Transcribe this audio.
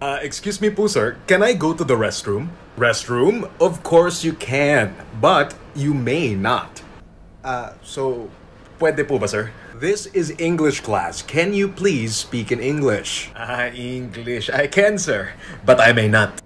Uh, excuse me po, sir. Can I go to the restroom? Restroom? Of course you can, but you may not. Uh, so, pwede po ba, sir? This is English class. Can you please speak in English? Ah, English. I can, sir. But I may not.